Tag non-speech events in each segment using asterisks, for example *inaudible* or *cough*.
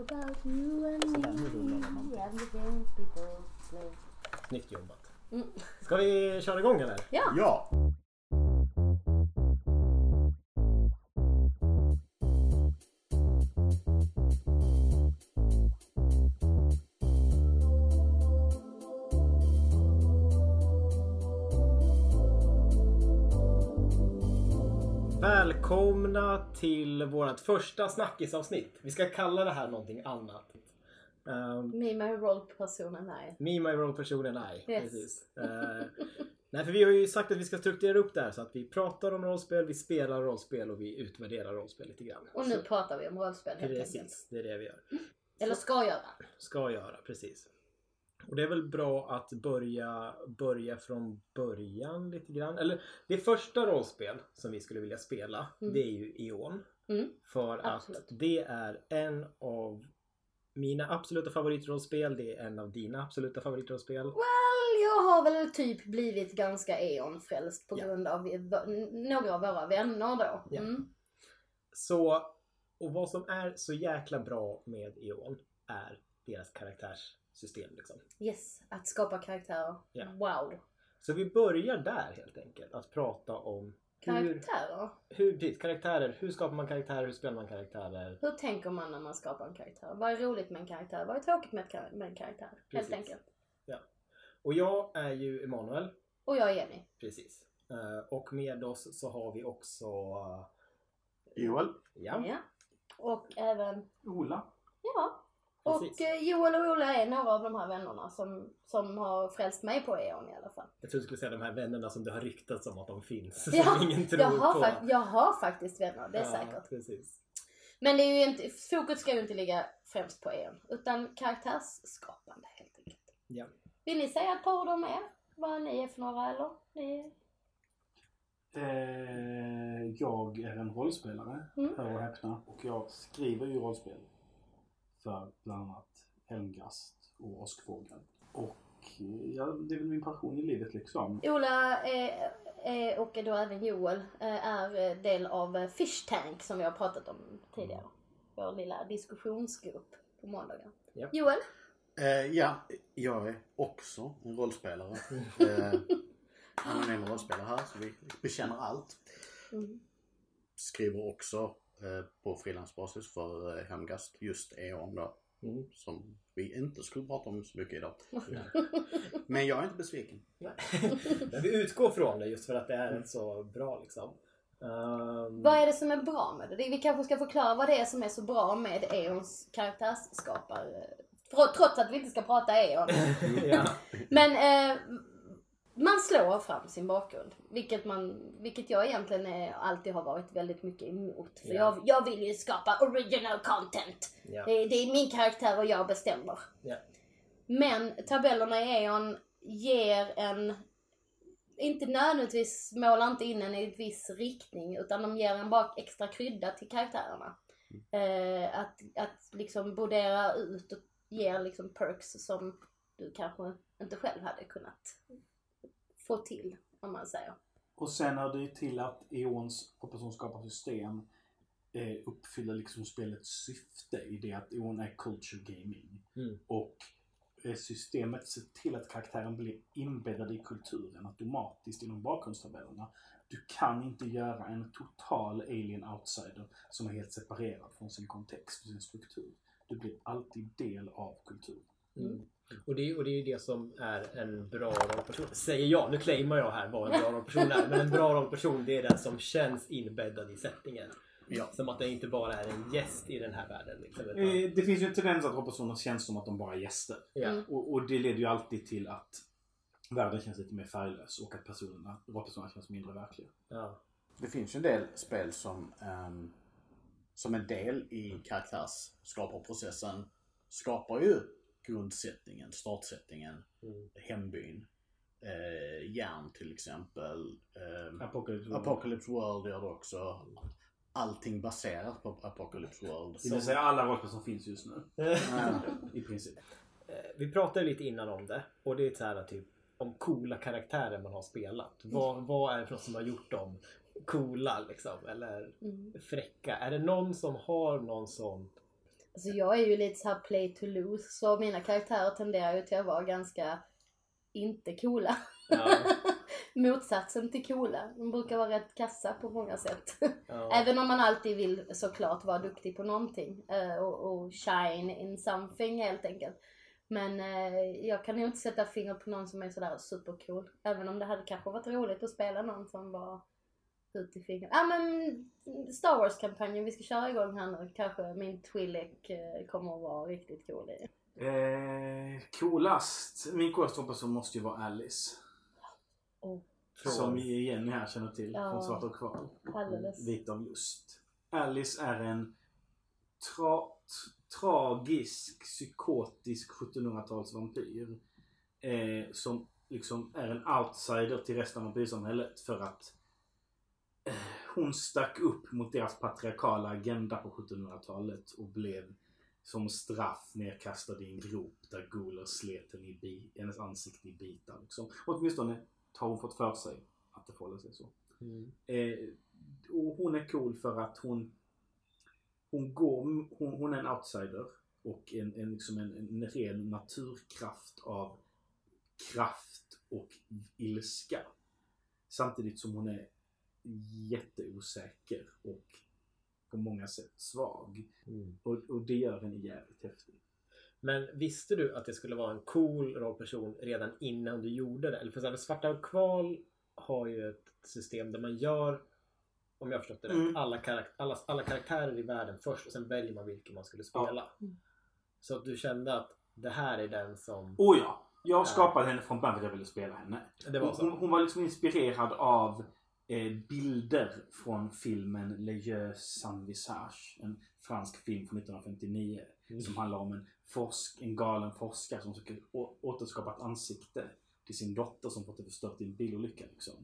about you and Sådär, nu rullar me man. and the games people play. Snyggt jobbat. Mm. Ska vi köra igång eller? Ja, Ja! Välkomna till vårt första snackisavsnitt. Vi ska kalla det här någonting annat. Um, me my rollpersonen här. me, my role, personen I. Yes. Precis. Eh, nej, för vi har ju sagt att vi ska strukturera upp det här så att vi pratar om rollspel, vi spelar rollspel och vi utvärderar rollspel lite grann. Och nu pratar vi om rollspel Så, helt enkelt. precis, det är det vi gör. Eller ska göra. Ska göra, precis. Och det är väl bra att börja, börja från början lite grann. Eller det första rollspel som vi skulle vilja spela Mm. det är ju Eon. Mm. För Absolut. att det är en av mina absoluta favoritrollspel. Det är en av dina absoluta favoritrollspel. Well, jag har väl typ blivit ganska E.ON-frälst på Ja. grund av några av våra vänner då. Ja. Mm. Så, och vad som är så jäkla bra med Eon är deras karaktärssystem. Liksom. Yes, att skapa karaktärer. Ja. Wow. Så vi börjar där helt enkelt. Att prata om hur, Karaktärer? hur, precis, karaktärer. Hur skapar man karaktärer? Hur spelar man karaktärer? Hur tänker man när man skapar en karaktär? Vad är roligt med en karaktär? Vad är tråkigt med, kar- med en karaktär? Helt Precis. enkelt. Och jag är ju Emanuel. Och jag är Jenny. Precis. Eh, Och med oss så har vi också... eh, Joel? Ja, Ja. Och även, Ola? ja. Precis. Och eh, Joel och Ola är några av de här vännerna som, som har frälst mig på E.ON i alla fall. jag tror du skulle säga de här vännerna som det har ryktats om att de finns. Ja, som ingen tror Jag har, på. fakt- jag har faktiskt vänner, det är ja, säkert. Precis. Men det är ju inte, fokus ska ju inte ligga främst på E.ON. Utan karaktärsskapande helt enkelt. Ja. Vill ni säga ett par ord om er? Vad ni är för några eller? Ni... Eh, jag är en rollspelare, Mm. hör och häpna. Och jag skriver ju rollspel. För bland annat Helmgast och Åskfågel. Och eh, ja, det är väl min passion i livet liksom. Ola är, är, och då även Joel eh, är del av eh, Fish Tank som vi har pratat om tidigare. Vår lilla diskussionsgrupp på måndagar. Ja. Joel? Eh, ja, jag är också en rollspelare. *laughs* eh, anonym rollspelare här, så vi bekänner allt. Mm. Skriver också eh, på frilansbasis för eh, Hemgast, just E.ON då. Mm. Som vi inte skulle prata om så mycket idag. *laughs* *laughs* Men jag är inte besviken. Nej. *laughs* Men vi utgår från det just för att det är så bra liksom. Ehm, Vad är det som är bra med det? Vi kanske ska förklara vad det är som är så bra med E.ONs karaktärsskapare. Tro- Trots att vi inte ska prata E.ON. ja. Men eh, man slår fram sin bakgrund. Vilket, man, vilket jag egentligen är, alltid har varit väldigt mycket emot. För Ja. jag, jag vill ju skapa original content. Ja. Det, det är min karaktär och jag bestämmer. Ja. Men tabellerna i E.ON ger en, inte nödvändigtvis målar inte in en i en viss riktning utan de ger en bara extra krydda till karaktärerna. Eh, att, att liksom brodera ut och ger liksom perks som du kanske inte själv hade kunnat få till om man säger. Och sen är det ju till att Eons system eh, uppfyller liksom spelets syfte i det att Eon är culture gaming. Mm. Och eh, systemet ser till att karaktären blir inbäddad i kulturen automatiskt inom bakgrundstabellerna. Du kan inte göra en total alien outsider som är helt separerad från sin kontext och sin struktur. Du blir alltid del av kulturen. Mm. Och, det, och det är ju det som är en bra rollperson. Säger jag. Nu claimar jag här vad en bra rollperson är. Men en bra rollperson det är den som känns inbäddad i sättningen. Ja. Som att det inte bara är en gäst i den här världen. Liksom, utan, Eh, det finns ju en tendens att rollpersoner känns som att de bara är gäster. ja. Mm. Och, och det leder ju alltid till att världen känns lite mer färglös och att personerna, rollpersonerna känns mindre verkliga. Ja. Det finns ju en del spel som ehm, som en del i karaktärsskaparprocessen skapar ju grundsättningen, startsättningen, Mm. hembyn. Eh, järn till exempel. Eh, Apocalypse. Apocalypse World gör det också. Allting baserat på Apocalypse World. Det vill säga alla rollspel som finns just nu. *laughs* I princip. Eh, Vi pratade lite innan om det. Och det är så här typ om coola karaktärer man har spelat. Vad, vad är det för något som har gjort dem coola liksom? Eller Mm. fräcka? Är det någon som har någon sån Alltså jag är ju lite så här play to lose så mina karaktärer tenderar ju till att vara ganska inte coola. Ja. *laughs* Motsatsen till coola. De brukar vara rätt kassa på många sätt. Ja. *laughs* Även om man alltid vill såklart vara duktig på någonting. eh, Och, och shine in something helt enkelt. Men eh, jag kan ju inte sätta fingret på någon som är sådär supercool. Även om det hade kanske varit roligt att spela någon som var ut i fingret. Ja men Star Wars-kampanjen vi ska köra igång här nu. Kanske min Twi'lek eh, kommer att vara riktigt cool i. Eh, coolast. Min coolaste person måste ju vara Alice. Oh, Som Jenny här känner till Ja. från Svart och kval. alldeles. Vit av lust. Alice är en tra tragisk, psykotisk 1700-tals vampyr. Eh, som liksom är en outsider till resten av vampyrsamhället för att hon stack upp mot deras patriarkala agenda på 1700-talet och blev som straff nedkastad i en grop där Guler slet henne i hennes ansikte i bitar. Liksom. Och åtminstone har hon fått för sig att det förhåller sig så. Mm. Eh, och hon är cool för att hon hon, går, hon, hon är en outsider och en, en, liksom en, en ren naturkraft av kraft och ilska. Samtidigt som hon är jätteosäker och på många sätt svag. Mm. Och, och det gör henne jävligt häftig. Men visste du att det skulle vara en cool rollperson redan innan du gjorde det? Eller för Svarta och kval har ju ett system där man gör, om jag har förstått det rätt, Mm. alla, karak- alla, alla karaktärer i världen först och sen väljer man vilken man skulle spela. Mm. Så att du kände att det här är den som... Oh ja! Jag skapade henne från början för att jag ville spela henne. Det var Hon, hon var liksom inspirerad av bilder från filmen Le Jeu sans visage. En fransk film från 1959. Mm. Som handlar om en, forsk, en galen forskare som försöker återskapa ett ansikte till sin dotter som fått det förstört i en bilolycka. Liksom.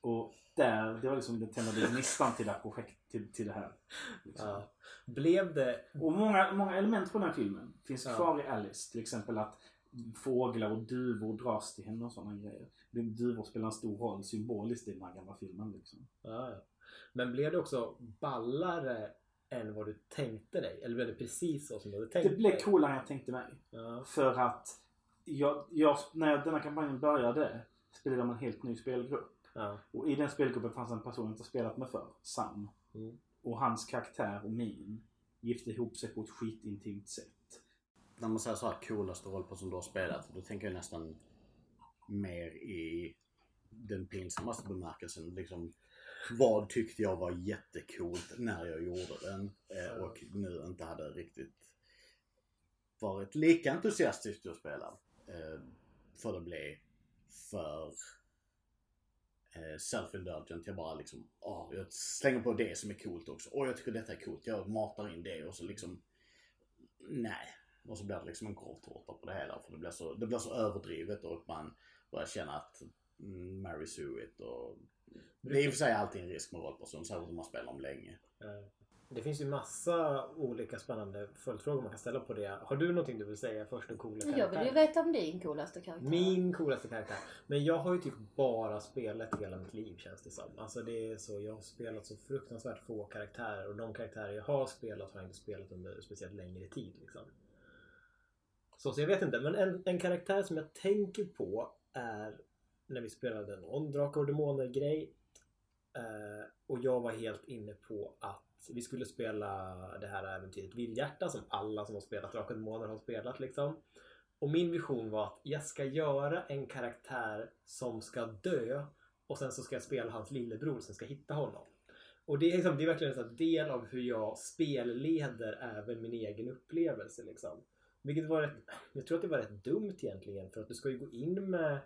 Och där, det var liksom den tända gnistan till det här projektet, till, till det här. Liksom. Ja. Blev det... Och många, många element från den här filmen finns Ja. kvar i Alice. Till exempel att fåglar och duvor dras till henne och sådana grejer. Duvor spelar en stor roll symboliskt i den här gamla filmen. Liksom. Ja, ja. Men blev det också ballare än vad du tänkte dig? Eller blev det precis så som du hade tänkt Det blev dig? coolare än jag tänkte mig. Ja. För att jag, jag, när denna kampanjen började spelade de en helt ny spelgrupp. Ja. Och i den spelgruppen fanns en person jag inte spelat med för, Sam. Mm. Och hans karaktär och min gifte ihop sig på ett skitintimt sätt. När man säger så här coolaste rollperson du har spelat, då tänker jag nästan mer i den pinsammaste bemärkelsen. Liksom, vad tyckte jag var jättecoolt när jag gjorde den eh, och nu inte hade riktigt varit lika entusiastisk till att spela. Eh, för det blev för eh, self-indulgent. Jag bara liksom, åh, jag slänger på det som är coolt också. Åh, jag tycker detta är coolt. Jag matar in det och så liksom, nej. Och så blir det liksom en korvtårta på det hela. För det blir så, det blir så överdrivet och man börjar känna att mm, Mary Sue it och det är i och för sig alltid en risk med rollperson, särskilt om man spelar om länge. Eh, Det finns ju massa olika spännande följdfrågor man kan ställa på det. Har du någonting du vill säga först om coola Jag vill ju veta om din coolaste karaktär. Min coolaste karaktär. Men jag har ju typ bara spelat hela mitt liv känns det som. Alltså det är så, jag har spelat så fruktansvärt få karaktärer och de karaktärer jag har spelat har jag inte spelat under speciellt längre tid. Liksom. Så, så jag vet inte, men en, en karaktär som jag tänker på är när vi spelade någon Drakar och Demoner grej. Eh, och jag var helt inne på att vi skulle spela det här äventyret Vildhjärta som alla som har spelat Drakar och Demoner har spelat liksom. Och min vision var att jag ska göra en karaktär som ska dö och sen så ska jag spela hans lillebror som ska hitta honom. Och det är, liksom, det är verkligen en del av hur jag spelleder även min egen upplevelse. Liksom. Vilket var rätt, jag tror att det var rätt dumt egentligen för att du ska ju gå in med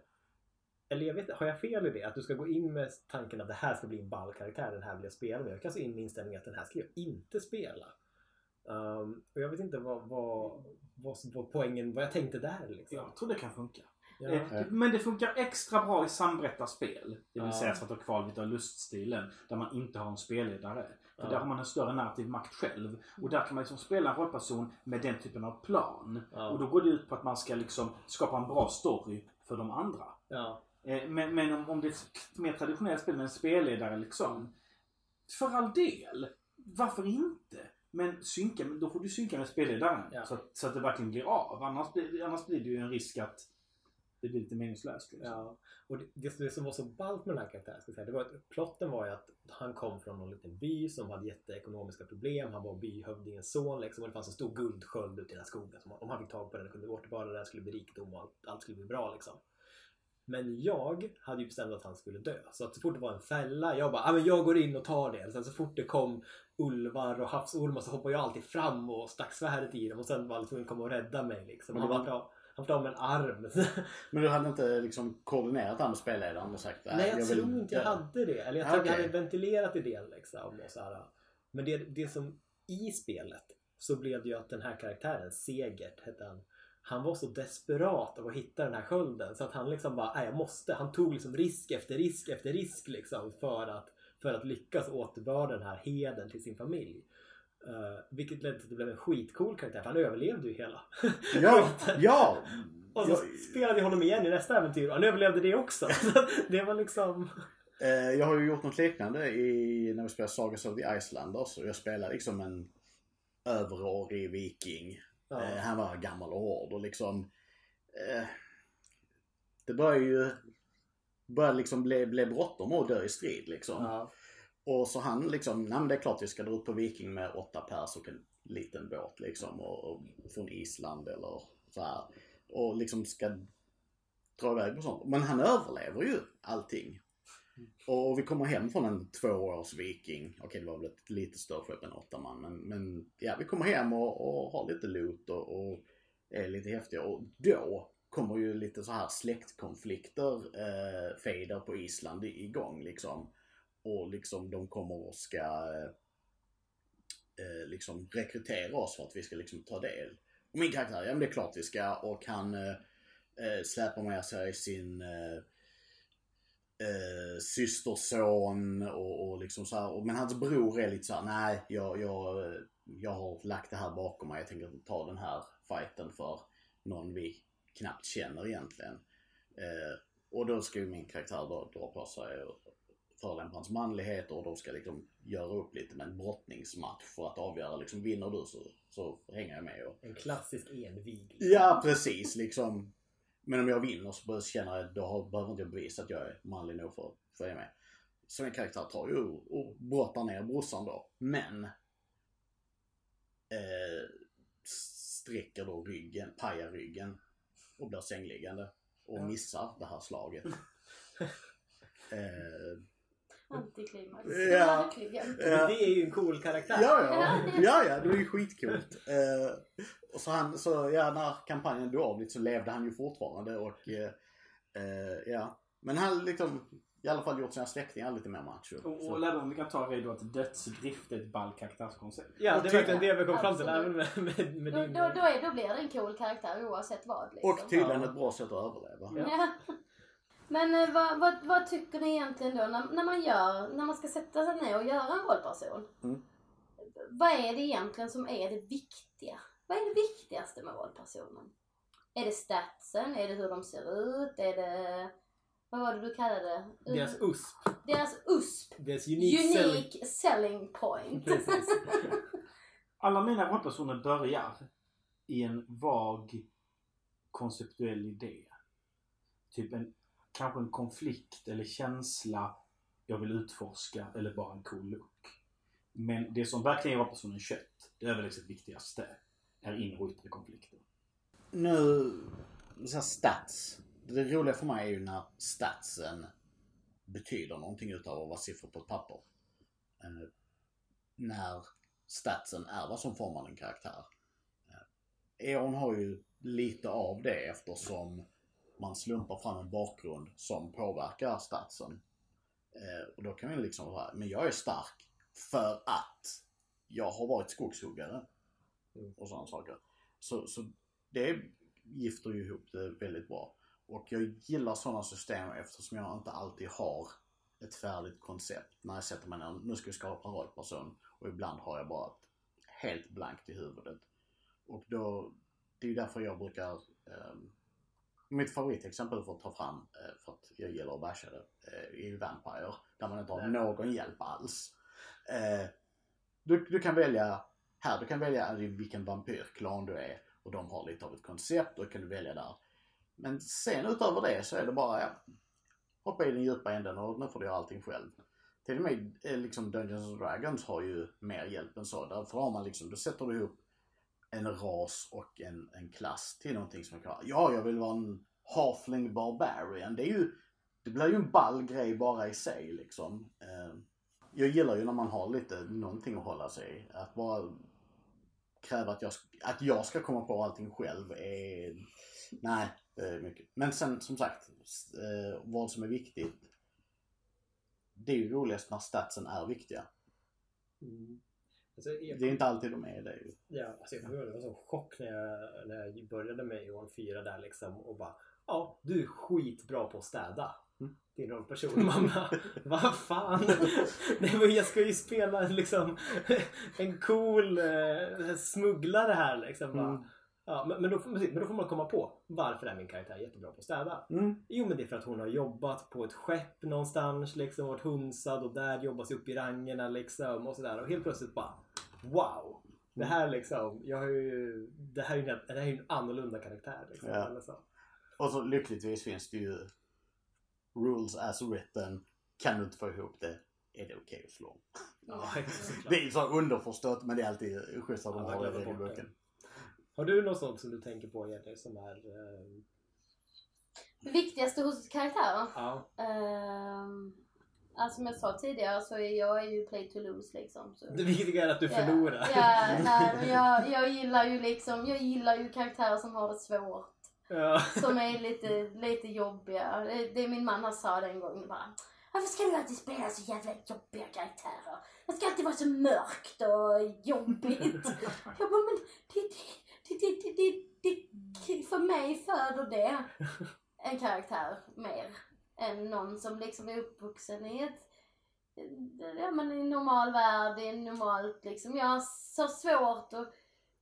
eller jag vet har jag fel i det? Att du ska gå in med tanken att det här ska bli en ball karaktär, den här vill jag spela med. Jag kan så in med inställningen att den här ska jag inte spela. Um, och jag vet inte vad, vad, vad, vad poängen, vad jag tänkte där liksom. Jag tror det kan funka. Ja. Eh, Men det funkar extra bra i samberättarspel. Det vill Ja. säga Svart och kval utav luststilen. Där man inte har en spelledare. För Ja. där har man en större narrativ makt själv. Och där kan man liksom spela en rollperson med den typen av plan. Ja. Och då går det ut på att man ska liksom skapa en bra story för de andra. Ja. Eh, Men, men om, om det är ett mer traditionellt spel med en spelledare liksom. För all del. Varför inte? Men synka, då får du synka med spelledaren. Ja. Så, att, så att det verkligen blir av. Annars blir, annars blir det ju en risk att det blir lite meningslöst. Liksom. Ja, och det, det, som var så ballt med den här karaktären, ska jag säga, det var att plotten var ju att han kom från någon liten by som hade jätteekonomiska problem. Han var byhövdingens son liksom, och det fanns en stor guldsköld ute i den här skogen. Som, om han fick tag på den och kunde återbörda den skulle det bli rikedom och allt, allt skulle bli bra liksom. Men jag hade ju bestämt att han skulle dö. Så att så fort det var en fälla, jag bara, ah, men jag går in och tar det. Sen så fort det kom ulvar och havsormar så hoppade jag alltid fram och stack svärdet i dem och sen var han tvungen att komma och rädda mig liksom. Han det fick av med en arm. *laughs* Men du hade inte liksom koordinerat det med spelledaren och sagt Nej, jag, vill tror inte jag hade det. Eller jag Ah, tror att jag hade ventilerat idén liksom. Och så här. Men det, det som i spelet så blev det ju att den här karaktären, Segert hette han. Han var så desperat av att hitta den här skölden så att han liksom bara, jag måste. Han tog liksom risk efter risk efter risk liksom för att, för att lyckas återbörda den här heden till sin familj. Uh, vilket ledde till att det blev en skitcool karaktär. för Han överlevde ju hela *laughs* Ja, ja! Och så Jag, spelade vi honom igen i nästa äventyr och han överlevde det också. *laughs* Så det var liksom... eh, jag har ju gjort något liknande i, när vi spelade Sagas of the Icelanders. Och jag spelade liksom en överårig viking. Ja. Eh, han var gammal och hård och liksom... Det började ju... Började liksom bli, bli bråttom att dö i strid liksom. Ja. Och så han liksom, nej men det är klart vi ska dra ut på Viking med åtta pers och en liten båt liksom. Och, och från Island eller så här. Och liksom ska dra iväg på sånt. Men han överlever ju allting. Och vi kommer hem från en tvåårs Viking. Okej det var väl ett lite större skepp än åtta man. Men, men ja, vi kommer hem och, och har lite loot och, och är lite häftiga. Och då kommer ju lite så här släktkonflikter, eh, fejder på Island igång liksom. Och liksom de kommer och ska eh, eh, liksom rekrytera oss för att vi ska liksom ta del. Och min karaktär, ja men det är klart vi ska. Och han eh, eh, släpar med sig sin eh, eh, systerson och, och liksom så här. Men hans bror är lite så här: nej jag, jag, jag har lagt det här bakom mig. Jag tänker ta den här fighten för någon vi knappt känner egentligen. Eh, och då ska ju min karaktär då dra på sig och förolämpa hans manlighet och de ska liksom göra upp lite med en brottningsmatch för att avgöra liksom vinner du så, så hänger jag med. Och, En klassisk envig. Ja, precis. Liksom. Men om jag vinner så känner jag då behöver inte jag bevisa att jag är manlig nog för att följa med. Så min karaktär tar ju och brottar ner brorsan då. Men eh, sträcker då ryggen, pajar ryggen och blir sängliggande och missar det här slaget. *laughs* eh, Antiklimax. Ja. Ja. Det är ju en cool karaktär. Ja, ja. Ja, ja. Det var ju skitcoolt. Eh, och så han, så ja, när kampanjen dog av lite så levde han ju fortfarande och eh, ja. Men han liksom i alla fall gjort sina släktingar lite mer macho. Och, och lärdomen vi kan ta är då att dödsdrift är ett ball karaktärskoncept. Ja, det är verkligen det vi kom fram till. Även med, med, med Då, din... då, då, är, då blir det en cool karaktär oavsett vad. Liksom. Och tydligen Ja. ett bra sätt att överleva. Ja. Men eh, vad, vad, vad tycker ni egentligen då när, när man gör, när man ska sätta sig ner och göra en rollperson? Mm. Vad är det egentligen som är det viktiga? Vad är det viktigaste med rollpersonen? Är det statsen? Är det hur de ser ut? Är det, vad var det du kallade det? Deras USP. Deras USP. Deras unique, selling. Unique selling point. Precis. *laughs* Alla mina rollpersoner börjar i en vag konceptuell idé. Typ en, kanske en konflikt eller känsla jag vill utforska eller bara en cool look. Men det som verkligen ger personen kött, det överlägset liksom viktigaste, är inre och yttre konflikter. Nu, så här stats. Det roliga för mig är ju när statsen betyder någonting utav att vara siffror på ett papper. Eh, när statsen är vad som formar en karaktär. Eh, Eon har ju lite av det eftersom man slumpar fram en bakgrund som påverkar statsen. Eh, och då kan vi liksom säga, men jag är stark för att jag har varit skogshuggare. Mm. Och sådana saker. Så, så det gifter ju ihop det väldigt bra. Och jag gillar sådana system eftersom jag inte alltid har ett färdigt koncept när jag sätter mig ner. Nu ska vi skapa en rollperson. Och ibland har jag bara ett helt blankt i huvudet. Och då, det är ju därför jag brukar ehm, mitt favoritexempel för att ta fram, eh, för att jag gillar att basha det, eh, är ju Vampire. Där man inte har någon hjälp alls. Eh, du, du kan välja Här du kan välja vilken vampyrklan du är och de har lite av ett koncept och kan du välja där. Men sen utöver det så är det bara ja, hoppa i den djupa änden och nu får du göra allting själv. Till och med liksom Dungeons and Dragons har ju mer hjälp än så. Därför har man liksom, då sätter du ihop en ras och en, en klass till någonting som jag kan Ja, jag vill vara en halfling barbarian. Det är ju, det blir ju en ball grej bara i sig liksom. Eh, Jag gillar ju när man har lite, någonting att hålla sig i. Att bara kräva att jag, att jag ska komma på allting själv är, nej, det är mycket. Men sen som sagt, eh, vad som är viktigt. Det är ju roligast när statsen är viktiga. Mm. Alltså, jag, Det är inte alltid de är det ju. Ja, alltså jag var sån chock när jag, när jag började med Johan 4 där liksom och bara Ja, du är skitbra på att städa. Mm. Din rollperson. *laughs* Man bara, vad fan? *laughs* Nej, men jag ska ju spela liksom *laughs* en cool eh, smugglare här liksom. Mm. Ja, men, men, då, men då får man komma på varför är min karaktär jättebra på att städa? Mm. Jo men det är för att hon har jobbat på ett skepp någonstans liksom, varit hunsad och där jobbar sig upp i rangerna liksom och sådär och helt plötsligt bara Wow! Det här liksom, jag har ju, det här är ju en, det här är ju en annorlunda karaktär liksom. Ja. eller så. Och så lyckligtvis finns det ju rules as written. Kan du inte få ihop det, är det okej att slå. Ja. *laughs* Det är så underförstått men det är alltid schysst att de har det i regelboken. Har du något sånt som du tänker på Jenny som är... Eh, Det viktigaste hos karaktären? ja, Ehm, alltså som jag sa tidigare så är jag ju play to lose liksom. Så. det viktiga är att du Ja, förlorar. Ja, nej, men jag, *laughs* jag gillar ju liksom, jag gillar ju karaktärer som har det svårt. Ja. Som är lite, lite jobbiga. Det, det min man har sa den gången bara. Varför ska du alltid spela så jävla jobbiga karaktärer? Det ska alltid vara så mörkt och jobbigt. *laughs* Jag bara, men det, det, det, det, det, det, det, för mig föder det en karaktär mer än någon som liksom är uppvuxen i ett ja, men i en normal värld, i en normalt liksom. Jag har så svårt att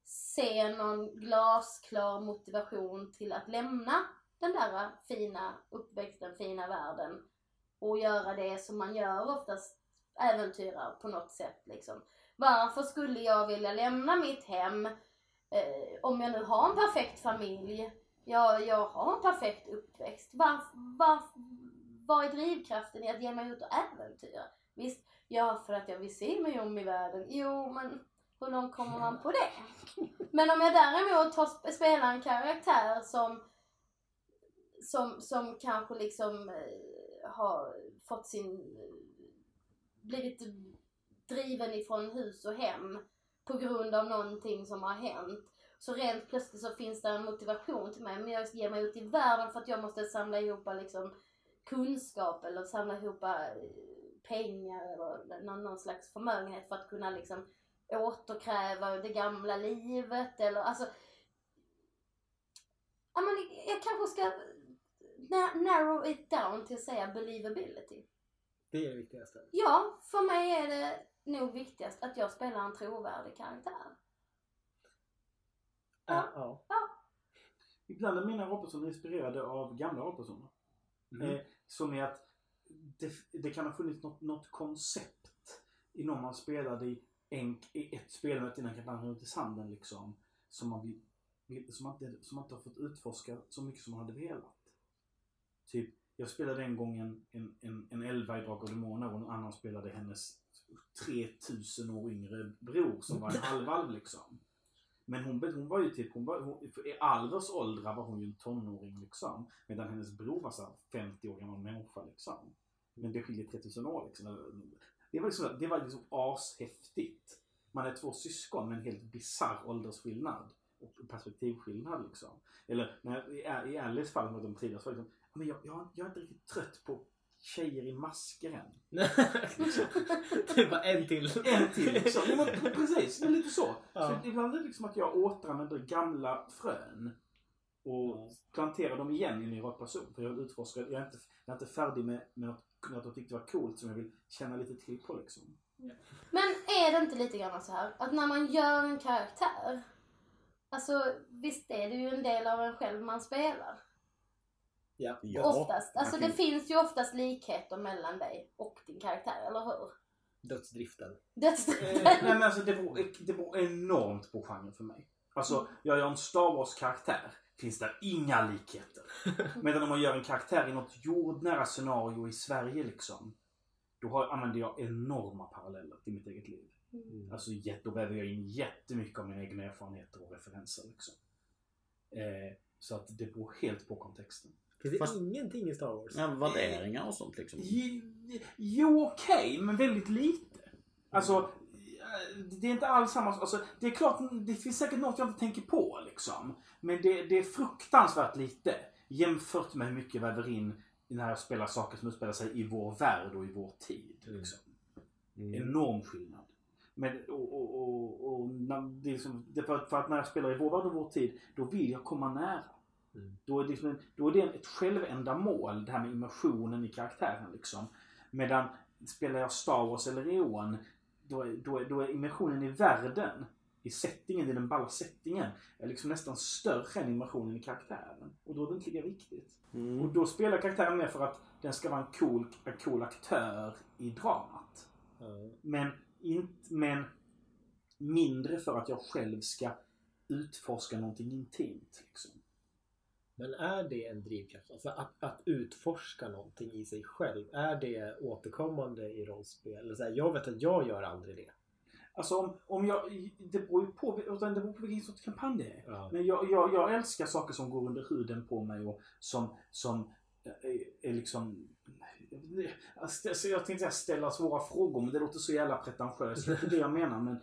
se någon glasklar motivation till att lämna den där fina uppväxten, fina världen och göra det som man gör oftast, äventyrar på något sätt liksom. Varför skulle jag vilja lämna mitt hem eh, om jag nu har en perfekt familj, jag, jag har en perfekt uppväxt. Varför, varför, vad är drivkraften i att ge mig ut och äventyra? Visst, ja för att jag vill se mig om i världen. Jo, men hur långt kommer man på det? Men om jag däremot tar, spelar en karaktär som, som, som kanske liksom eh, har fått sin... Eh, blivit driven ifrån hus och hem på grund av någonting som har hänt. Så rent plötsligt så finns det en motivation till mig. Men jag ger mig ut i världen för att jag måste samla ihop liksom kunskap eller samla ihop eh, pengar eller någon, någon slags förmögenhet för att kunna liksom återkräva det gamla livet eller alltså Ja men jag kanske ska na- narrow it down till att säga believability. Det är det viktigaste. Ja, för mig är det nog viktigast att jag spelar en trovärdig karaktär. Ja. ja. Ibland är mina rollpersoner inspirerade av gamla rollpersoner. Mm. Eh, som är att det, det kan ha funnits något, något koncept någon man spelade i, en, i ett spelmöte innan kampanjen runt i sanden liksom. Som man, vill, vill, som, man inte, som man inte har fått utforska så mycket som man hade velat. Typ, jag spelade en gång en, en, en, en elva i Drakar och Demoner och en annan spelade hennes 3000 år yngre bror som var en *laughs* halvalv liksom. Men hon, hon var ju typ, hon var, hon, i Alvers åldrar var hon ju en tonåring liksom. Medan hennes bror var så 50 år gammal människa liksom. Men det skiljer 3000 år liksom. Det var liksom, det var liksom ashäftigt. Man är två syskon med en helt bisarr åldersskillnad. Och perspektivskillnad liksom. Eller när, i, i Alice fall med de tidigare så var det liksom, men jag, jag, jag är inte riktigt trött på tjejer i masker än. *laughs* det var en till. En till liksom. Ja, men precis, det är lite så. Ja. så. Ibland är det liksom att jag återanvänder gamla frön och planterar dem igen i en ny person. För jag vill utforska, jag är inte, jag är inte färdig med, med något, något jag tyckte var coolt som jag vill känna lite till på liksom. Men är det inte lite grann så här att när man gör en karaktär, alltså visst är det ju en del av en själv man spelar. Ja. Ja, oftast. Alltså det finns ju oftast likheter mellan dig och din karaktär, eller hur? Dödsdriften. Dödsdriften. Eh, nej men alltså det beror, det beror enormt på genren för mig. Alltså, jag gör en Star Wars-karaktär. Finns där inga likheter. *laughs* Medan om man gör en karaktär i något jordnära scenario i Sverige liksom. Då har, använder jag enorma paralleller till mitt eget liv. Mm. Alltså jätte- då väver jag in jättemycket av mina egna erfarenheter och referenser liksom. Eh, så att det beror helt på kontexten. Finns det Fast- ingenting i Star Wars? Ja, värderingar och sånt liksom. Jo, Jo, okej, men väldigt lite. Alltså, eh, det är inte alls samma alltså, Det är klart, det finns säkert något jag inte tänker på liksom. Men det, det är fruktansvärt lite jämfört med hur mycket jag väver in när jag spelar saker som utspelar sig i vår värld och i vår tid. Mm. Liksom. Mm. Enorm skillnad. Men, och, och, och, och när, det är liksom, för, att, för att när jag spelar i vår värld och vår tid, då vill jag komma nära. Mm. Då är, det liksom då är det ett självändamål, det här med immersionen i karaktären. Liksom. Medan spelar jag Star Wars eller Eon, då är, då är, då är immersionen i världen, i settingen, i den balla settingen, är liksom nästan större än immersionen i karaktären. Och då är det inte lika viktigt. Och Mm. då spelar karaktären mer för att den ska vara en cool, en cool aktör i dramat. Ja. Men, inte, men mindre för att jag själv ska utforska någonting intimt. Liksom. Men är det en drivkraft? Alltså att, att utforska någonting i sig själv. Är det återkommande i rollspel? Eller så här, jag vet att jag gör aldrig det. Alltså om, om jag, det beror ju på, utan det beror på vilken sorts kampanj det är. Ja. Men jag, jag, jag älskar saker som går under huden på mig och som, som är, är liksom... Alltså, jag tänkte säga ställa svåra frågor men det låter så jävla pretentiöst. Det är inte det jag menar. Men,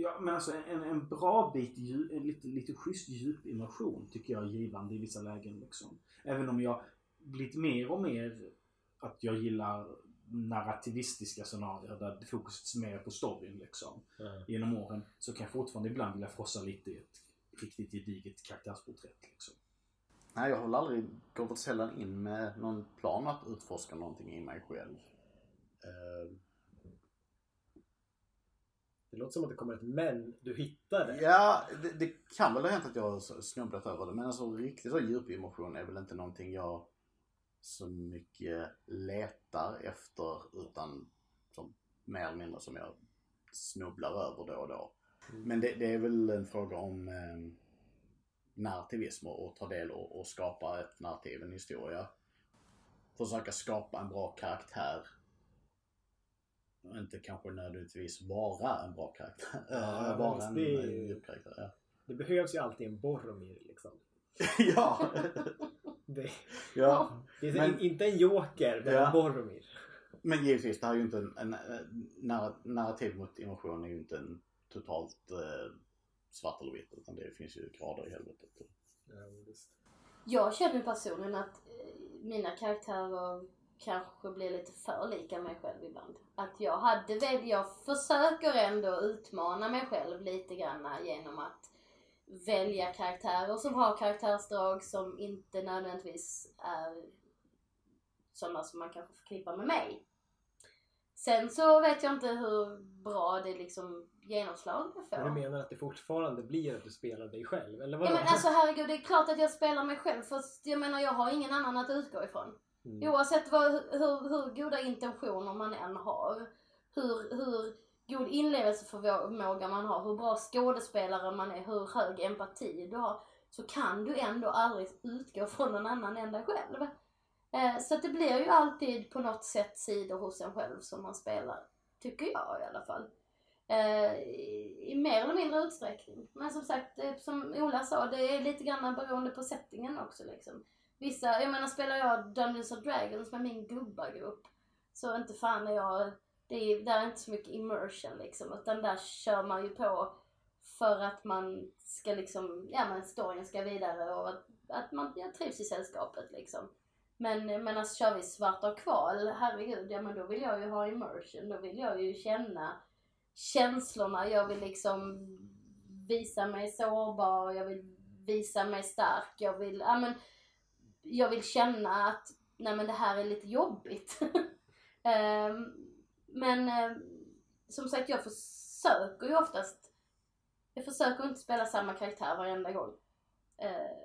ja, men alltså en, en bra bit, en lite, lite schysst djupimmersion tycker jag är givande i vissa lägen. Liksom. Även om jag blivit mer och mer att jag gillar narrativistiska scenarier där fokuset mer är på storyn liksom Ja. genom åren så kan jag fortfarande ibland vilja frossa lite i ett riktigt gediget karaktärsporträtt. Liksom. Nej, jag har väl aldrig gått sällan in med någon plan att utforska någonting i mig själv. Eh, Det låter som att det kommer ett men. Du hittar det. Ja, det, det kan väl ha hänt att jag har snubblat över det. Men alltså riktigt så djup emotion är väl inte någonting jag så mycket letar efter utan som mer eller mindre som jag snubblar över då och då. Mm. Men det, det är väl en fråga om eh, narrativism och, och ta del och, och skapa ett narrativ, en historia. Försöka skapa en bra karaktär. Inte kanske nödvändigtvis vara en bra karaktär. Ja, Eh, vara en det en djup karaktär. Ja. Det behövs ju alltid en Boromir liksom. *laughs* ja. Det, ja. det är Men- in, inte en joker, men Ja. en Boromir. Men givetvis, det här är ju inte en, en, en narr- narrativ mot emotion är ju inte en totalt eh, svart eller vitt. Utan det finns ju grader i helvetet. Ja. Jag känner personligen att eh, mina karaktärer kanske blir lite för lika mig själv ibland. Att jag hade väl, jag försöker ändå utmana mig själv lite grann genom att välja karaktärer som har karaktärsdrag som inte nödvändigtvis är sådana som man kanske förknippar med mig. Sen så vet jag inte hur bra det liksom genomslag det får. Men du menar att det fortfarande blir att du spelar dig själv? Eller Ja vadå? men alltså herregud, det är klart att jag spelar mig själv för jag menar jag har ingen annan att utgå ifrån. Mm. Oavsett vad, hur, hur goda intentioner man än har. Hur, hur god inlevelseförmåga man har, hur bra skådespelare man är, hur hög empati du har. Så kan du ändå aldrig utgå från någon annan än dig själv. Eh, så att det blir ju alltid på något sätt sidor hos en själv som man spelar. Tycker jag i alla fall. Eh, i, I mer eller mindre utsträckning. Men som sagt, eh, som Ola sa, det är lite grann beroende på settingen också liksom. Vissa, jag menar spelar jag Dungeons and Dragons med min gubbagrupp så inte fan är jag, det är, där är inte så mycket immersion liksom utan där kör man ju på för att man ska liksom, ja men storyn ska vidare och att, att man ja, trivs i sällskapet liksom. Men, medan alltså kör vi svarta och kval, herregud, ja men då vill jag ju ha immersion, då vill jag ju känna känslorna, jag vill liksom visa mig sårbar, jag vill visa mig stark, jag vill, ja men jag vill känna att nej men det här är lite jobbigt. *laughs* Ehm, men ehm, som sagt jag försöker ju oftast, jag försöker inte spela samma karaktär varenda gång. Eh,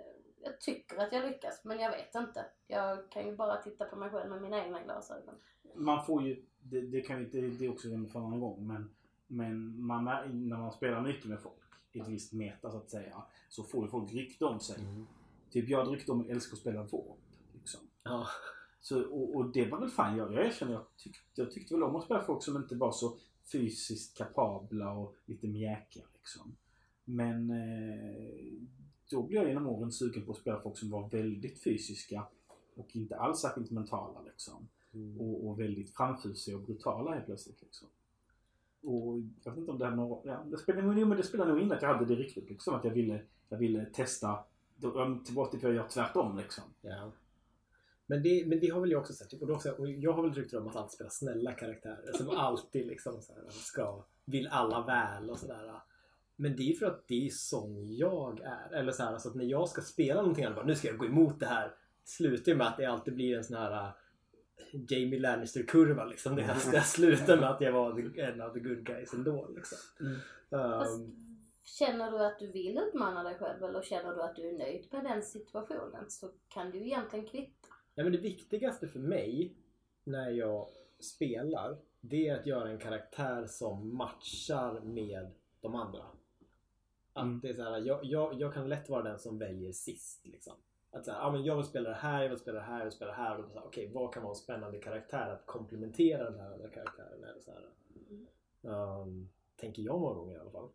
jag tycker att jag lyckas, men jag vet inte. Jag kan ju bara titta på mig själv med mina egna glasögon. Man får ju, det, det kan inte, det är också en för annan gång, men, men man, när man spelar mycket med folk i ett visst meta så att säga, så får ju folk rykte om sig. Mm. Typ jag hade rykte om att älska att spela VÅP. Liksom. Ja. Så, och, och det var väl fan, jag, jag erkänner, jag tyckte, jag tyckte väl om att spela folk som inte var så fysiskt kapabla och lite mjäkiga liksom. Men eh, då blev jag genom åren sugen på att spela folk som var väldigt fysiska och inte alls särskilt mentala liksom. Mm. Och, och väldigt framfusiga och brutala helt plötsligt liksom. Och jag vet inte om det här några, ja, det spelar, jo, men det spelar nog in att jag hade det riktigt liksom. Att jag ville, jag ville testa, tillbaka till att jag gör tvärtom liksom. Ja. Men det, men det har väl jag också sett. Och, då och jag har väl rykten om att alltid spela snälla karaktärer som alltid liksom så här, ska, vill alla väl och sådär. Men det är för att det är sån jag är. Eller så här, alltså att när jag ska spela någonting annat, bara, nu ska jag gå emot det här. Slutar med att det alltid blir en sån här uh, Jamie Lannister-kurva liksom. Det, det slutar med att jag var en av the good guys ändå. Liksom. Fast, Um, känner du att du vill utmana dig själv eller känner du att du är nöjd med den situationen så kan du egentligen kvitta. Nej, men det viktigaste för mig när jag spelar det är att göra en karaktär som matchar med de andra. Att Mm. det är så här, jag, jag, jag kan lätt vara den som väljer sist. Liksom. Att så här, ja, men jag vill spela det här, jag vill spela det här, jag vill spela det här. Okej, vad kan vara en spännande karaktär att komplementera den här andra karaktären? Eller så här. Um, tänker jag många gånger i alla fall.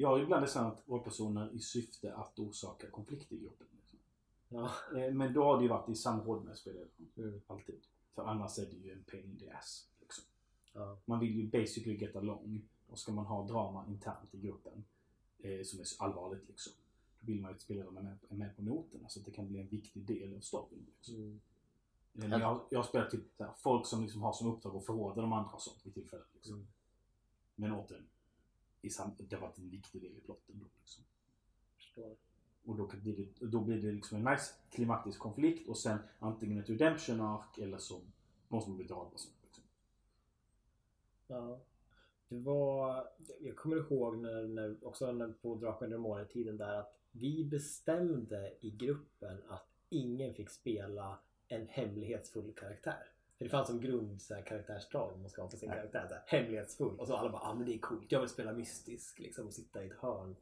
Jag har ibland designat rollpersoner i syfte att orsaka konflikt i gruppen. Liksom. Ja. Eh, Men då har det ju varit i samråd med spelaren. Mm. Alltid. För annars är det ju en pain in the ass. Liksom. Ja. Man vill ju basically get along. Och ska man ha drama internt i gruppen eh, som är allvarligt liksom. Då vill man ju att spelarna är med, är med på noterna så att det kan bli en viktig del av storyn. Liksom. Mm. Eh, Jag, jag har spelat typ folk som liksom har som uppdrag att förråda de andra och sånt vid tillfället. Liksom. Mm. Men återigen, i det har varit en viktig del i plotten då. Liksom. Och då, blir det, då blir det liksom en nice klimaktisk konflikt och sen antingen ett redemption arc eller så måste man bli dragen. Liksom. Ja. Det var, jag kommer ihåg när, när också när på Drakar under tiden där att vi bestämde i gruppen att ingen fick spela en hemlighetsfull karaktär. För det fanns som grund så här, karaktärsdrag man ska ha på sin karaktär. Så här, hemlighetsfull. Och så alla bara ah, men det är coolt. Jag vill spela mystisk liksom, och sitta i ett hörn.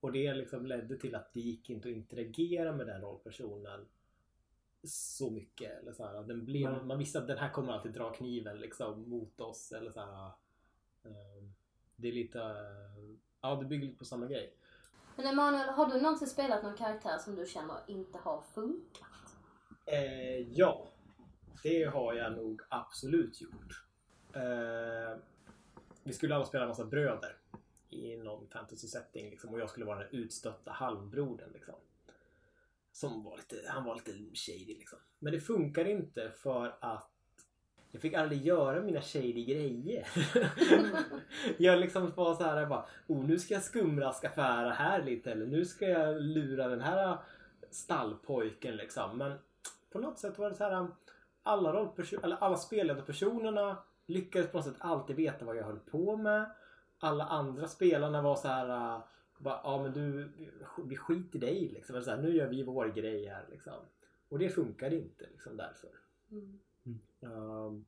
Och det liksom ledde till att det gick inte att interagera med den rollpersonen så mycket. Eller så här, den blev, Nej. man visste att den här kommer alltid dra kniven liksom, mot oss. Eller så här, eh, det är lite... eh, ja, det bygger lite på samma grej. Men Emanuel, har du någonsin spelat någon karaktär som du känner inte har funkat? Eh, ja, det har jag nog absolut gjort. Eh, vi skulle alla spela en massa bröder i någon fantasy setting liksom, och jag skulle vara den utstötta halvbrodern. Liksom. Som var lite, han var lite shady liksom. Men det funkar inte för att jag fick aldrig göra mina shady grejer. *laughs* jag liksom var så här, jag bara, oh, nu ska jag skumraskaffära här lite eller nu ska jag lura den här stallpojken liksom. Men på något sätt var det så här, alla, rollperson- eller alla spelledarpersonerna lyckades på något sätt alltid veta vad jag höll på med. Alla andra spelarna var så här, äh, bara, ja men du, vi skiter i dig liksom. Eller Så här, nu gör vi vår grej här liksom. Och det funkade inte liksom därför. Mm. Um,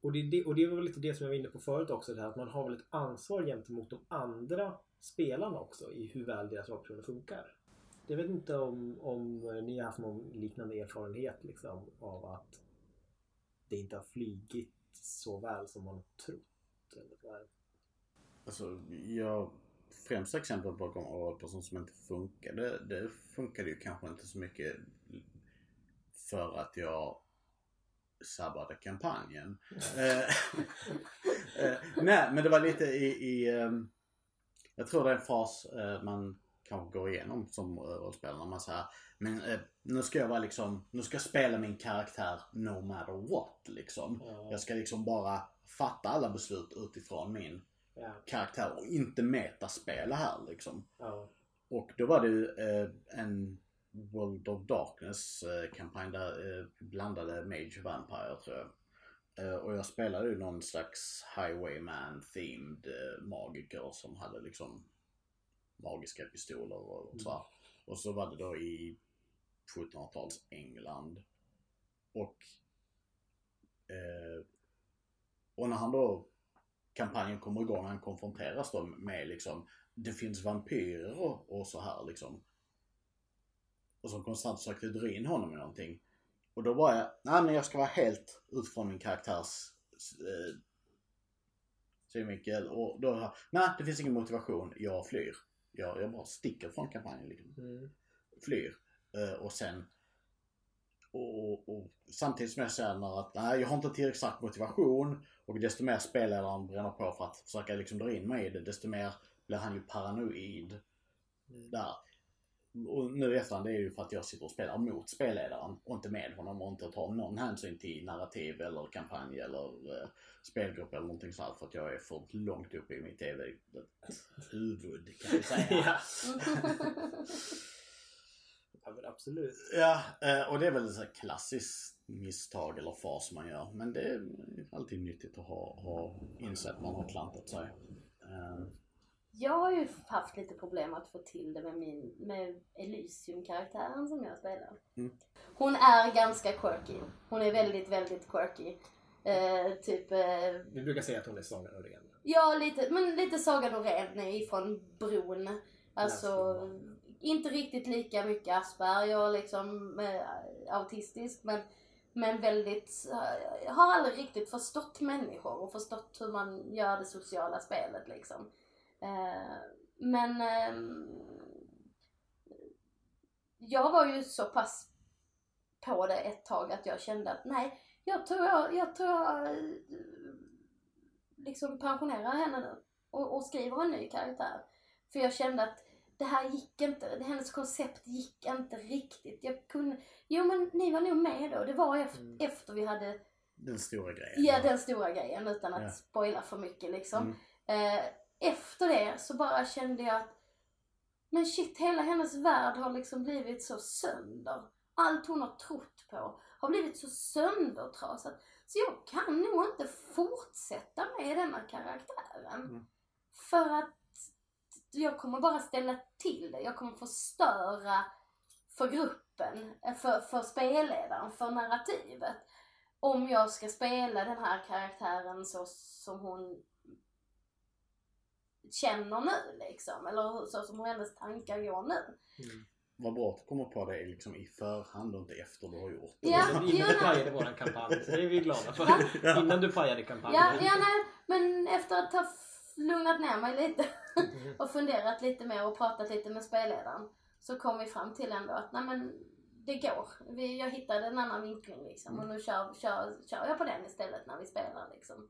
och, det, det, och det var väl lite det som jag var inne på förut också. Det här att man har väl ett ansvar gentemot de andra spelarna också i hur väl deras rollpersoner funkar. Jag vet inte om, om ni har haft någon liknande erfarenhet liksom, av att det inte har flygit så väl som man har trott. Eller. Alltså, jag... Främsta exemplet på rollperson som inte funkade, det funkade ju kanske inte så mycket för att jag sabbade kampanjen. Eh, eh, Nej, men det var lite i, i ehm, jag tror det är en fas eh, man kanske går igenom som rollspelare. Man säger, men eh, nu ska jag vara liksom, nu ska jag spela min karaktär no matter what liksom. Ja, Jag ska liksom bara fatta alla beslut utifrån min ja, karaktär och inte metaspela här liksom. ja. Och då var det ju eh, en World of Darkness eh, kampanj där eh, blandade Mage och Vampire tror jag. Eh, och jag spelade ju någon slags Highwayman themed eh, magiker som hade liksom magiska pistoler och, och så. Och så var det då i 1700-tals England. Och eh, och när han då kampanjen kommer igång, han konfronteras då med liksom det finns vampyrer och, och så här liksom. Och som konstant försökte dra in honom i någonting. Och då var jag, nej men jag ska vara helt utifrån min karaktärs eh, synvinkel. Och då, nej det finns ingen motivation, jag flyr. Jag, jag bara sticker från kampanjen liksom. Mm. Flyr. Eh, och sen och, och, och samtidigt som jag känner att nej, jag har inte tillräckligt stark motivation och desto mer spelledaren bränner på för att försöka liksom dra in mig i det, desto mer blir han ju paranoid Mm. där. Och nu i efterhand det är ju för att jag sitter och spelar mot spelledaren och inte med honom och inte tar någon hänsyn till narrativ eller kampanj eller eh, spelgrupp eller någonting sånt för att jag är för långt upp i mitt TV-huvud kan vi säga. *laughs* ja. *laughs* ja men absolut. Ja, eh, och det är väl ett klassiskt misstag eller fas man gör. Men det är alltid nyttigt att ha, ha insett att man har klantat sig. Jag har ju haft lite problem att få till det med min med Elysium-karaktären som jag spelar. Mm. Hon är ganska quirky. Hon är väldigt, väldigt quirky. Eh, typ, eh, Vi brukar säga att hon är Sagan om ren. ja lite, men lite Saga Norén ifrån bron. Alltså, inte riktigt lika mycket Asperger liksom eh, autistisk men men väldigt, eh, jag har aldrig riktigt förstått människor och förstått hur man gör det sociala spelet liksom. Eh, men ehm, jag var ju så pass på det ett tag att jag kände att nej, jag tror jag, jag, tror jag eh, liksom pensionerar henne nu och, och skriver en ny karaktär. För jag kände att det här gick inte, hennes koncept gick inte riktigt. Jag kunde, jo men ni var nog med då, det var efter, Mm. efter vi hade den stora grejen. Ja, den stora grejen utan att Ja. spoila för mycket liksom. Mm. Eh, efter det så bara kände jag att men shit, hela hennes värld har liksom blivit så sönder. Allt hon har trott på har blivit så söndertrasat. Så jag kan nog inte fortsätta med denna karaktären. Mm. För att jag kommer bara ställa till det. Jag kommer förstöra för gruppen, eh, för, för spelledaren, för narrativet. Om jag ska spela den här karaktären så som hon känner nu liksom. Eller så som hennes tankar går nu. Mm. Vad bra att du kommer på det liksom i förhand och inte efter du har gjort det. Ja, Innan jo, du pajade våran kampanj. Så det är vi glada för. Va? Innan du pajade kampanjen. Ja, ja nej, men efter att ha lugnat ner mig lite Mm. och funderat lite mer och pratat lite med spelledaren så kom vi fram till ändå att nej men det går. Vi, jag hittade en annan vinkling liksom och nu kör, kör, kör jag på den istället när vi spelar liksom.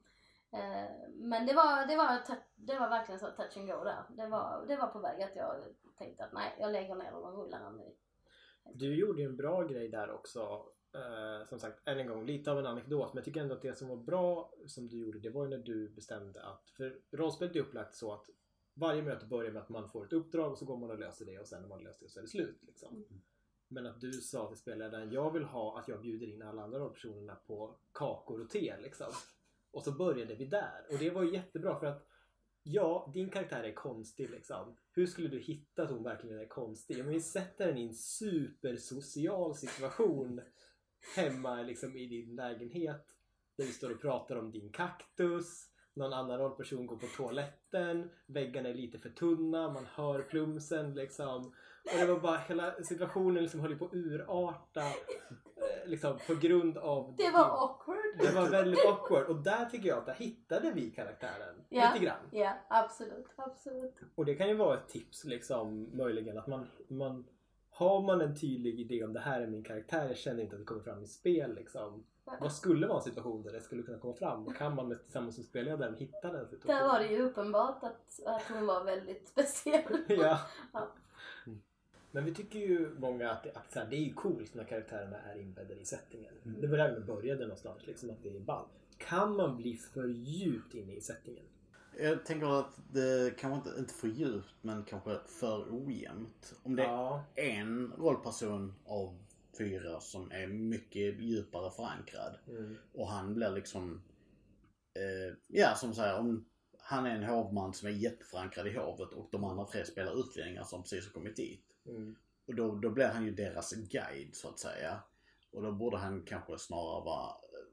Eh, men det var, det, var, det var verkligen så touch and go där. Det var, det var på väg att jag tänkte att nej, jag lägger ner och rullar ny. Du gjorde ju en bra grej där också. Eh, som sagt, än en gång, lite av en anekdot. Men jag tycker ändå att det som var bra som du gjorde, det var ju när du bestämde att... För rollspelet är upplagt så att varje möte börjar med att man får ett uppdrag och så går man och löser det och sen när man löst det så är det slut. Liksom. Mm. Men att du sa till spelaren, jag vill ha att jag bjuder in alla andra rollpersonerna på kakor och te. Liksom. Och så började vi där. Och det var ju jättebra för att Ja, din karaktär är konstig liksom. Hur skulle du hitta att hon verkligen är konstig? Ja, men vi sätter henne i en supersocial situation hemma liksom i din lägenhet. Där vi står och pratar om din kaktus. Någon annan rollperson går på toaletten. Väggarna är lite för tunna. Man hör plumsen liksom. Och det var bara hela situationen liksom höll ju på att urarta. Liksom på grund av Det var awkward. det var väldigt awkward och där tycker jag att där hittade vi karaktären Ja. lite grann. Ja, absolut, absolut. Och det kan ju vara ett tips liksom möjligen att man, man har man en tydlig idé om det här är min karaktär, jag känner inte att det kommer fram i spel liksom. Vad skulle vara en situation där det skulle kunna komma fram? Och kan man med, tillsammans med spelledaren hitta den situationen? Där var det ju uppenbart att, att hon var väldigt *laughs* speciell. ja. Ja. Men vi tycker ju många att, det, att så här, det är ju coolt när karaktärerna är inbäddade i settingen. Mm. Det var där vi började någonstans, liksom, att det är ball. Kan man bli för djupt inne i settingen? Jag tänker att det kanske inte, inte för djupt men kanske för ojämnt. Om det Ja. är en rollperson av fyra som är mycket djupare förankrad Mm. och han blir liksom, eh, ja som säger om han är en hovman som är jätteförankrad i hovet och de andra tre spelar utlänningar som precis har kommit dit. Mm. och då, då blir han ju deras guide så att säga. Och då borde han kanske snarare vara eh,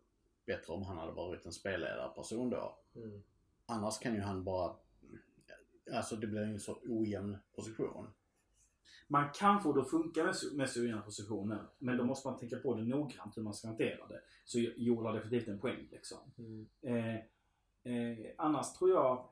bättre om han hade varit en spelledarperson då. Mm. Annars kan ju han bara, alltså det blir en så ojämn position. Man kan få det att funka med, med så ojämna positioner. Men då måste man tänka på det noggrant hur man ska hantera det. Så Joel har definitivt en poäng liksom. Mm. Eh, eh, annars tror jag...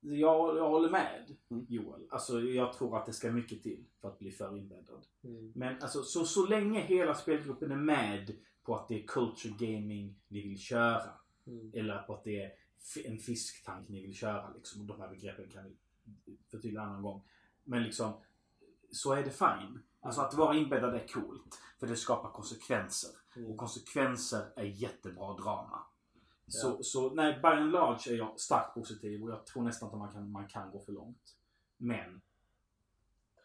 Jag, jag håller med Mm. Joel. Alltså jag tror att det ska mycket till för att bli för inbäddad. Mm. Men alltså så, så länge hela spelgruppen är med på att det är culture gaming ni vill köra. Mm. Eller på att det är en fisktank ni vill köra. Liksom. De här begreppen kan vi förtydliga en annan gång. Men liksom, så är det fine. Alltså att vara inbäddad är coolt. För det skapar konsekvenser. Mm. Och konsekvenser är jättebra drama. Så, Ja. så nej, by and large är jag starkt positiv och jag tror nästan inte man kan, man kan gå för långt. Men.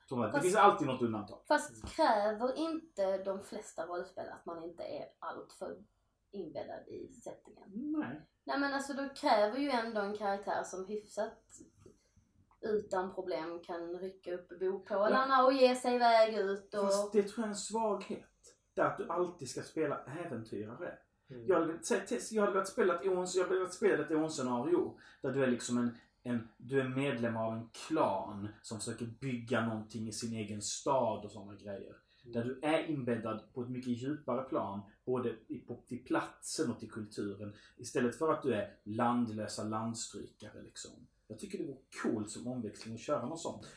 Det Fast- finns alltid något undantag. Fast kräver inte de flesta rollspel att man inte är alltför inbäddad i settingen? Nej. Nej men alltså då kräver ju ändå en karaktär som hyfsat utan problem kan rycka upp bopålarna och ge sig iväg ut och... Fast det tror jag är en svaghet. Det är att du alltid ska spela äventyrare. Mm. Jag hade, jag hade velat spela ett ån- jag hade velat spela ett ånscenario där du är liksom en, en, du är medlem av en klan som försöker bygga någonting i sin egen stad och sådana grejer. Där du är inbäddad på ett mycket djupare plan, både i, på, till platsen och till kulturen. Istället för att du är landlösa landstrykare liksom. Jag tycker det vore coolt som omväxling att köra något sånt.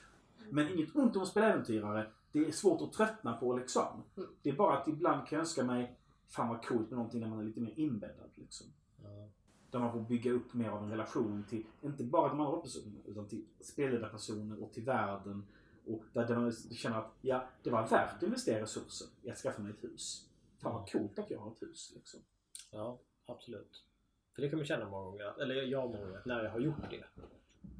Men inget ont om att spela äventyrare. Det är svårt att tröttna på liksom. Mm. Det är bara att ibland kan jag önska mig Fan vad coolt med någonting där man är lite mer inbäddad liksom. Ja. Där man får bygga upp mer av en relation till, inte bara de andra personerna, utan till spelledarpersoner och till världen. Och där man känner att, ja, det var värt att investera resurser i att skaffa mig ett hus. Fan vad coolt att jag har ett hus liksom. ja, absolut. För det kan man känna många gånger, eller jag många gånger, när jag har gjort det.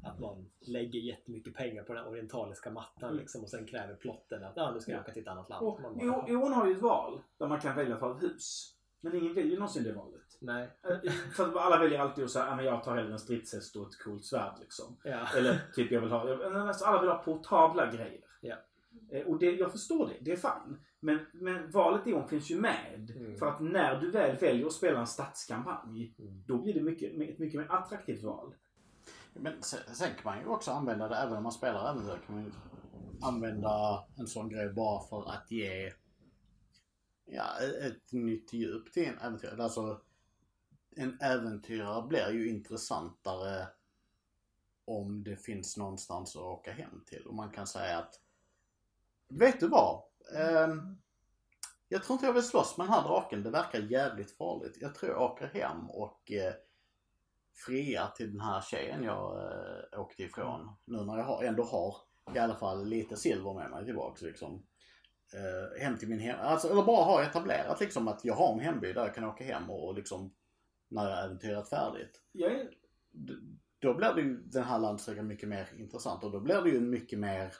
Att man lägger jättemycket pengar på den här orientaliska mattan Mm. liksom, och sen kräver plotten att ah, nu ska jag Ja. åka till ett annat land. Och Man bara, Jon har ju ett val där man kan välja att ha ett hus. Men ingen väljer någonsin det valet. Nej. Eh, För alla väljer alltid att säga, "Ja, men jag tar hellre en stridshäst och ett coolt svärd liksom. Ja. Eller typ jag vill ha, alla vill ha portabla grejer. Ja. Eh, Och det, jag förstår det, det är fine. Men, men valet i år finns ju med. Mm. För att när du väl väljer att spela en stadskampanj, Mm. då blir det mycket, ett mycket mer attraktivt val. Men sen, sen kan man ju också använda det, även om man spelar äventyr, kan man ju använda en sån grej bara för att ge ja, ett nytt djup till en äventyrare. Alltså, en äventyrare blir ju intressantare om det finns någonstans att åka hem till. Och man kan säga att, vet du vad? Um, jag tror inte jag vill slåss med den här draken. Det verkar jävligt farligt. Jag tror jag åker hem och eh, fria till den här tjejen jag eh, åkte ifrån. Nu när jag har, ändå har i alla fall lite silver med mig tillbaks liksom. Eh, hem till min hem, alltså, eller bara ha etablerat liksom att jag har en hemby där jag kan åka hem och, och liksom när jag äventyrat färdigt. Jag är, Då blir det ju den här landsträckan mycket mer intressant och då blir det ju mycket mer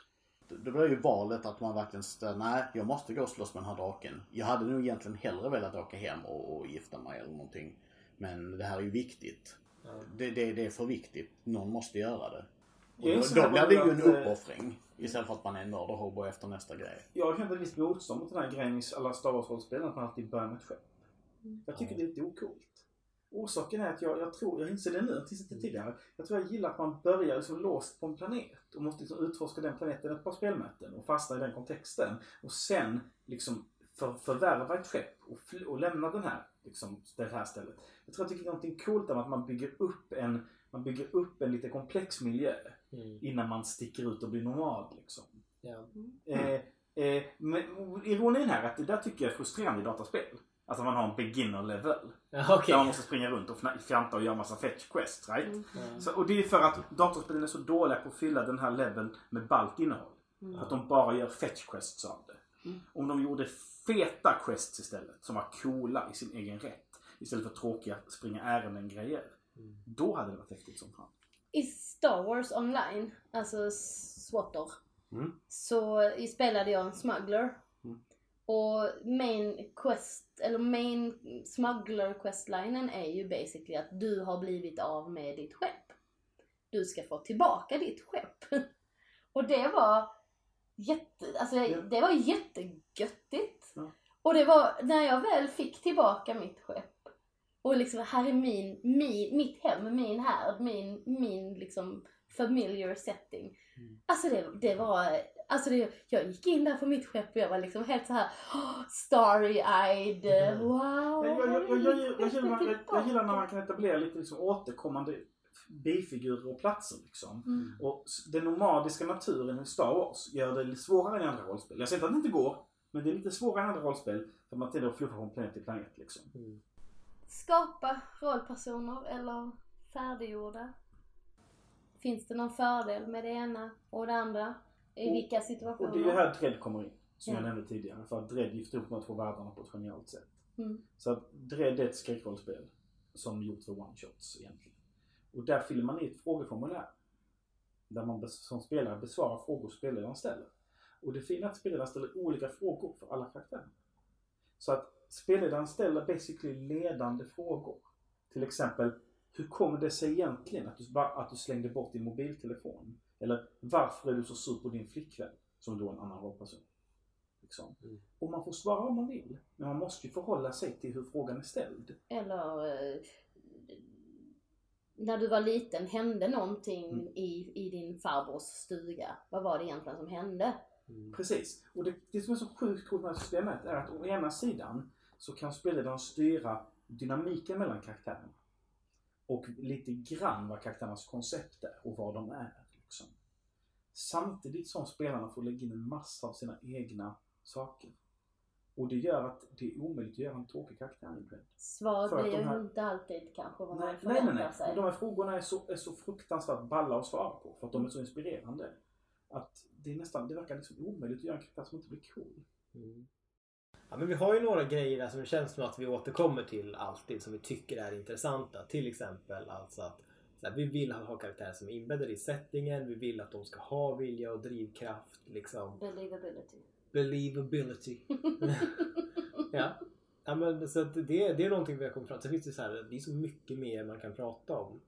då blir ju valet att man verkligen ställer, nej jag måste gå och slåss med den här draken. Jag hade nog egentligen hellre velat åka hem och, och gifta mig eller någonting. Men det här är ju viktigt. Det, det, det är för viktigt. Någon måste göra det. Och då, blir det ju en eh, uppoffring. Istället för att man är en nörd efter nästa grej. jag känt ett visst motstånd mot den här grejen i alla Star Wars-rollspelen, att man alltid börjar med ett skepp. Mm. Jag tycker det är lite ocoolt. Orsaken är att jag, jag tror, jag inser det nu, jag det tidigare. Jag tror jag gillar att man börjar liksom låst på en planet och måste liksom utforska den planeten ett par spelmöten och fastna i den kontexten. Och sen liksom för, förvärva ett skepp och, och lämna den här, liksom, det här stället. Jag tror tycker det är någonting coolt med att man bygger upp en, man bygger upp en lite komplex miljö Mm. innan man sticker ut och blir normal. Liksom. Ja. Eh, eh, men ironin här är att det där tycker jag är frustrerande i dataspel. Alltså man har en beginner level. Okej. Där man måste springa runt och fjanta och göra massa fetch quests, right? Mm. Så, och det är för att datorspelen är så dåliga på att fylla den här leveln med ballt innehåll. Mm. Att de bara gör fetch quests av det. Mm. Om de gjorde feta quests istället, som var coola i sin egen rätt. Istället för tråkiga springa ärenden grejer. Mm. Då hade det varit häftigt som fan. I Star Wars online, alltså SWATer, Mm. så spelade jag en smuggler. Mm. Och main quest, eller main smuggler questlinen är ju basically att du har blivit av med ditt skepp. Du ska få tillbaka ditt skepp. *laughs* Och det var jätte, alltså det var jättegöttigt. Och det var när jag väl fick tillbaka mitt skepp och liksom här är min, min mitt hem, min härd, min, min liksom familiar setting. Mm. Alltså det, det var, alltså det, jag gick in där på mitt skepp och jag var liksom helt så här oh, starry-eyed, Mm. wow. Jag, jag, jag, jag, gillar, när man kan etablera lite liksom återkommande bifigurer och platser. Liksom. Mm. Och den nomadiska naturen i Star Wars gör det lite svårare än andra rollspel. Jag säger inte att det inte går, men det är lite svårare än andra rollspel. För man tendrar att fluffa från planet till planet. Liksom. Mm. Skapa rollpersoner eller färdiggjorda. Finns det någon fördel med det ena och det andra? I Och- vilka Och situationer? det är ju här Dredd kommer in. Som Ja. jag nämnde tidigare. För att Dredd gifter ihop de två världarna på ett genialt sätt. Mm. Så att Dredd är ett skräckrollspel. Som gjort för one-shots egentligen. Och där fyller man i ett frågeformulär. Där man som spelare besvarar frågor spelaren ställer. Och det fina är att spelaren ställer olika frågor för alla karaktärer. Så att spelledaren ställer basically ledande frågor. Till exempel, hur kommer det sig egentligen att du, att du slängde bort din mobiltelefon? Eller varför är du så sur på din flickvän? Som då är en annan rollperson. Liksom. Mm. Och man får svara om man vill. Men man måste ju förhålla sig till hur frågan är ställd. Eller eh, när du var liten hände någonting Mm. i, i din farbrors stuga. Vad var det egentligen som hände? Mm. Precis. Och det, det som är så sjukt coolt med det här systemet är att å ena sidan så kan spelledaren styra dynamiken mellan karaktärerna. Och lite grann vad karaktärernas koncept är och vad de är. Liksom. Samtidigt som spelarna får lägga in en massa av sina egna saker. Och det gör att det är omöjligt att göra en tråkig karaktär i Dread. Svaret För att blir ju här- inte alltid kanske vad man Nej, nej, förväntar nej, nej. sig. De här frågorna är så, är så fruktansvärt balla att svara på. För att de är så inspirerande. Att det är nästan, det verkar liksom omöjligt att göra en karaktär som inte blir cool. Mm. Ja, men vi har ju några grejer där som det känns som att vi återkommer till alltid som vi tycker är intressanta. Till exempel alltså att så här, vi vill ha karaktärer som är inbäddade i settingen. Vi vill att de ska ha vilja och drivkraft. Liksom. Believability. Believability. *laughs* ja. ja men, så det, det är någonting vi har kommit fram till. Sen finns det, så här, det är så mycket mer man kan prata om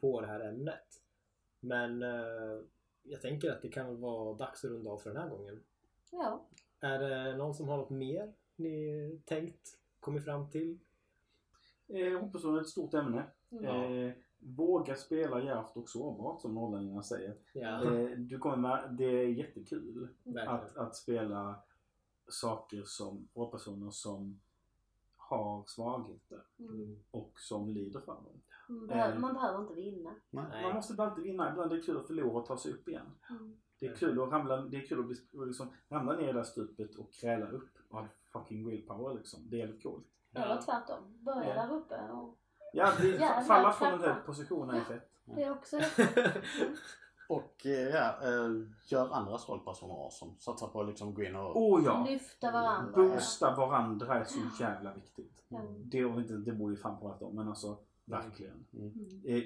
på det här ämnet. Men eh, jag tänker att det kan väl vara dags att runda av för den här gången. Ja. Är det någon som har något mer ni tänkt, kommit fram till? Eh, hoppas är ett stort ämne. Mm. Eh, våga spela djärvt och sårbart som norrlänningarna säger. Ja, Eh, du kommer med, det är jättekul verkligen. att, att spela saker som rollpersoner som har svagheter Mm. och som lider för dem. Man, behöver, Eh. man behöver inte vinna. Nej. Man måste inte alltid vinna, ibland är det kul att förlora och ta sig upp igen. Mm. Det är kul att ramla, det är kul att bli, liksom ramla ner i det där stupet och kräla upp och ha fucking willpower liksom. Det är jävligt coolt. Eller tvärtom. Börja Ja. där uppe och Ja, det, *laughs* Jävlar, falla från en trappa. hög position är fett. det är också *laughs* Och eh, ja, eh, gör andras rollpersoner awesome. Satsa på att liksom gå in och... Oh ja! lyfta varandra. Boosta varandra är så jävla viktigt. Ja. Det, inte, det bor ju fan på allt om, men alltså verkligen. Mm. Eh,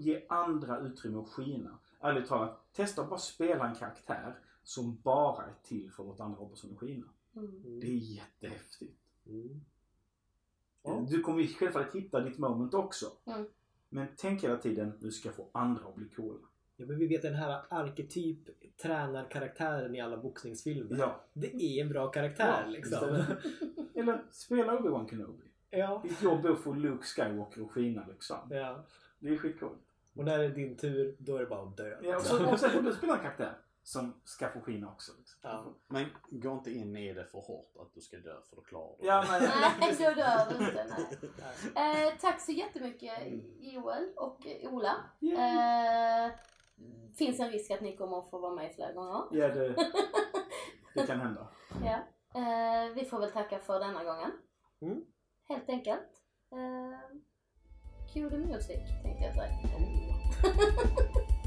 ge andra utrymme att skina. Ärligt talat, testa att bara spela en karaktär som bara är till för att låta andra rollpersoner skina. Mm. Det är jättehäftigt. Mm. Eh, Du kommer ju självfallet hitta ditt moment också. Mm. Men tänk hela tiden, nu ska jag få andra att bli coola. Ja, men vi vet den här arketyp tränarkaraktären i alla boxningsfilmer. Ja. Det är en bra karaktär Ja, liksom. *laughs* Eller spela Obi-Wan Kenobi. Ja. Ditt jobb är att få Luke Skywalker att skina liksom. ja. Det är skitcoolt. Och när det är din tur, då är det bara att dö. Ja, och, så, och sen får du spela en karaktär som ska få skina också. Liksom. Ja. Men gå inte in i det för hårt att du ska dö för då klarar du Ja, det. nej, då dör du inte. Nej. Nej. Eh, tack så jättemycket Joel och eh, Ola. Eh, finns en risk att ni kommer att få vara med fler gånger. Ja, det, *laughs* det kan hända. Ja. Eh, vi får väl tacka för denna gången. Mm. Helt enkelt. Eh, cue the music tänkte jag säga. Oh. *laughs*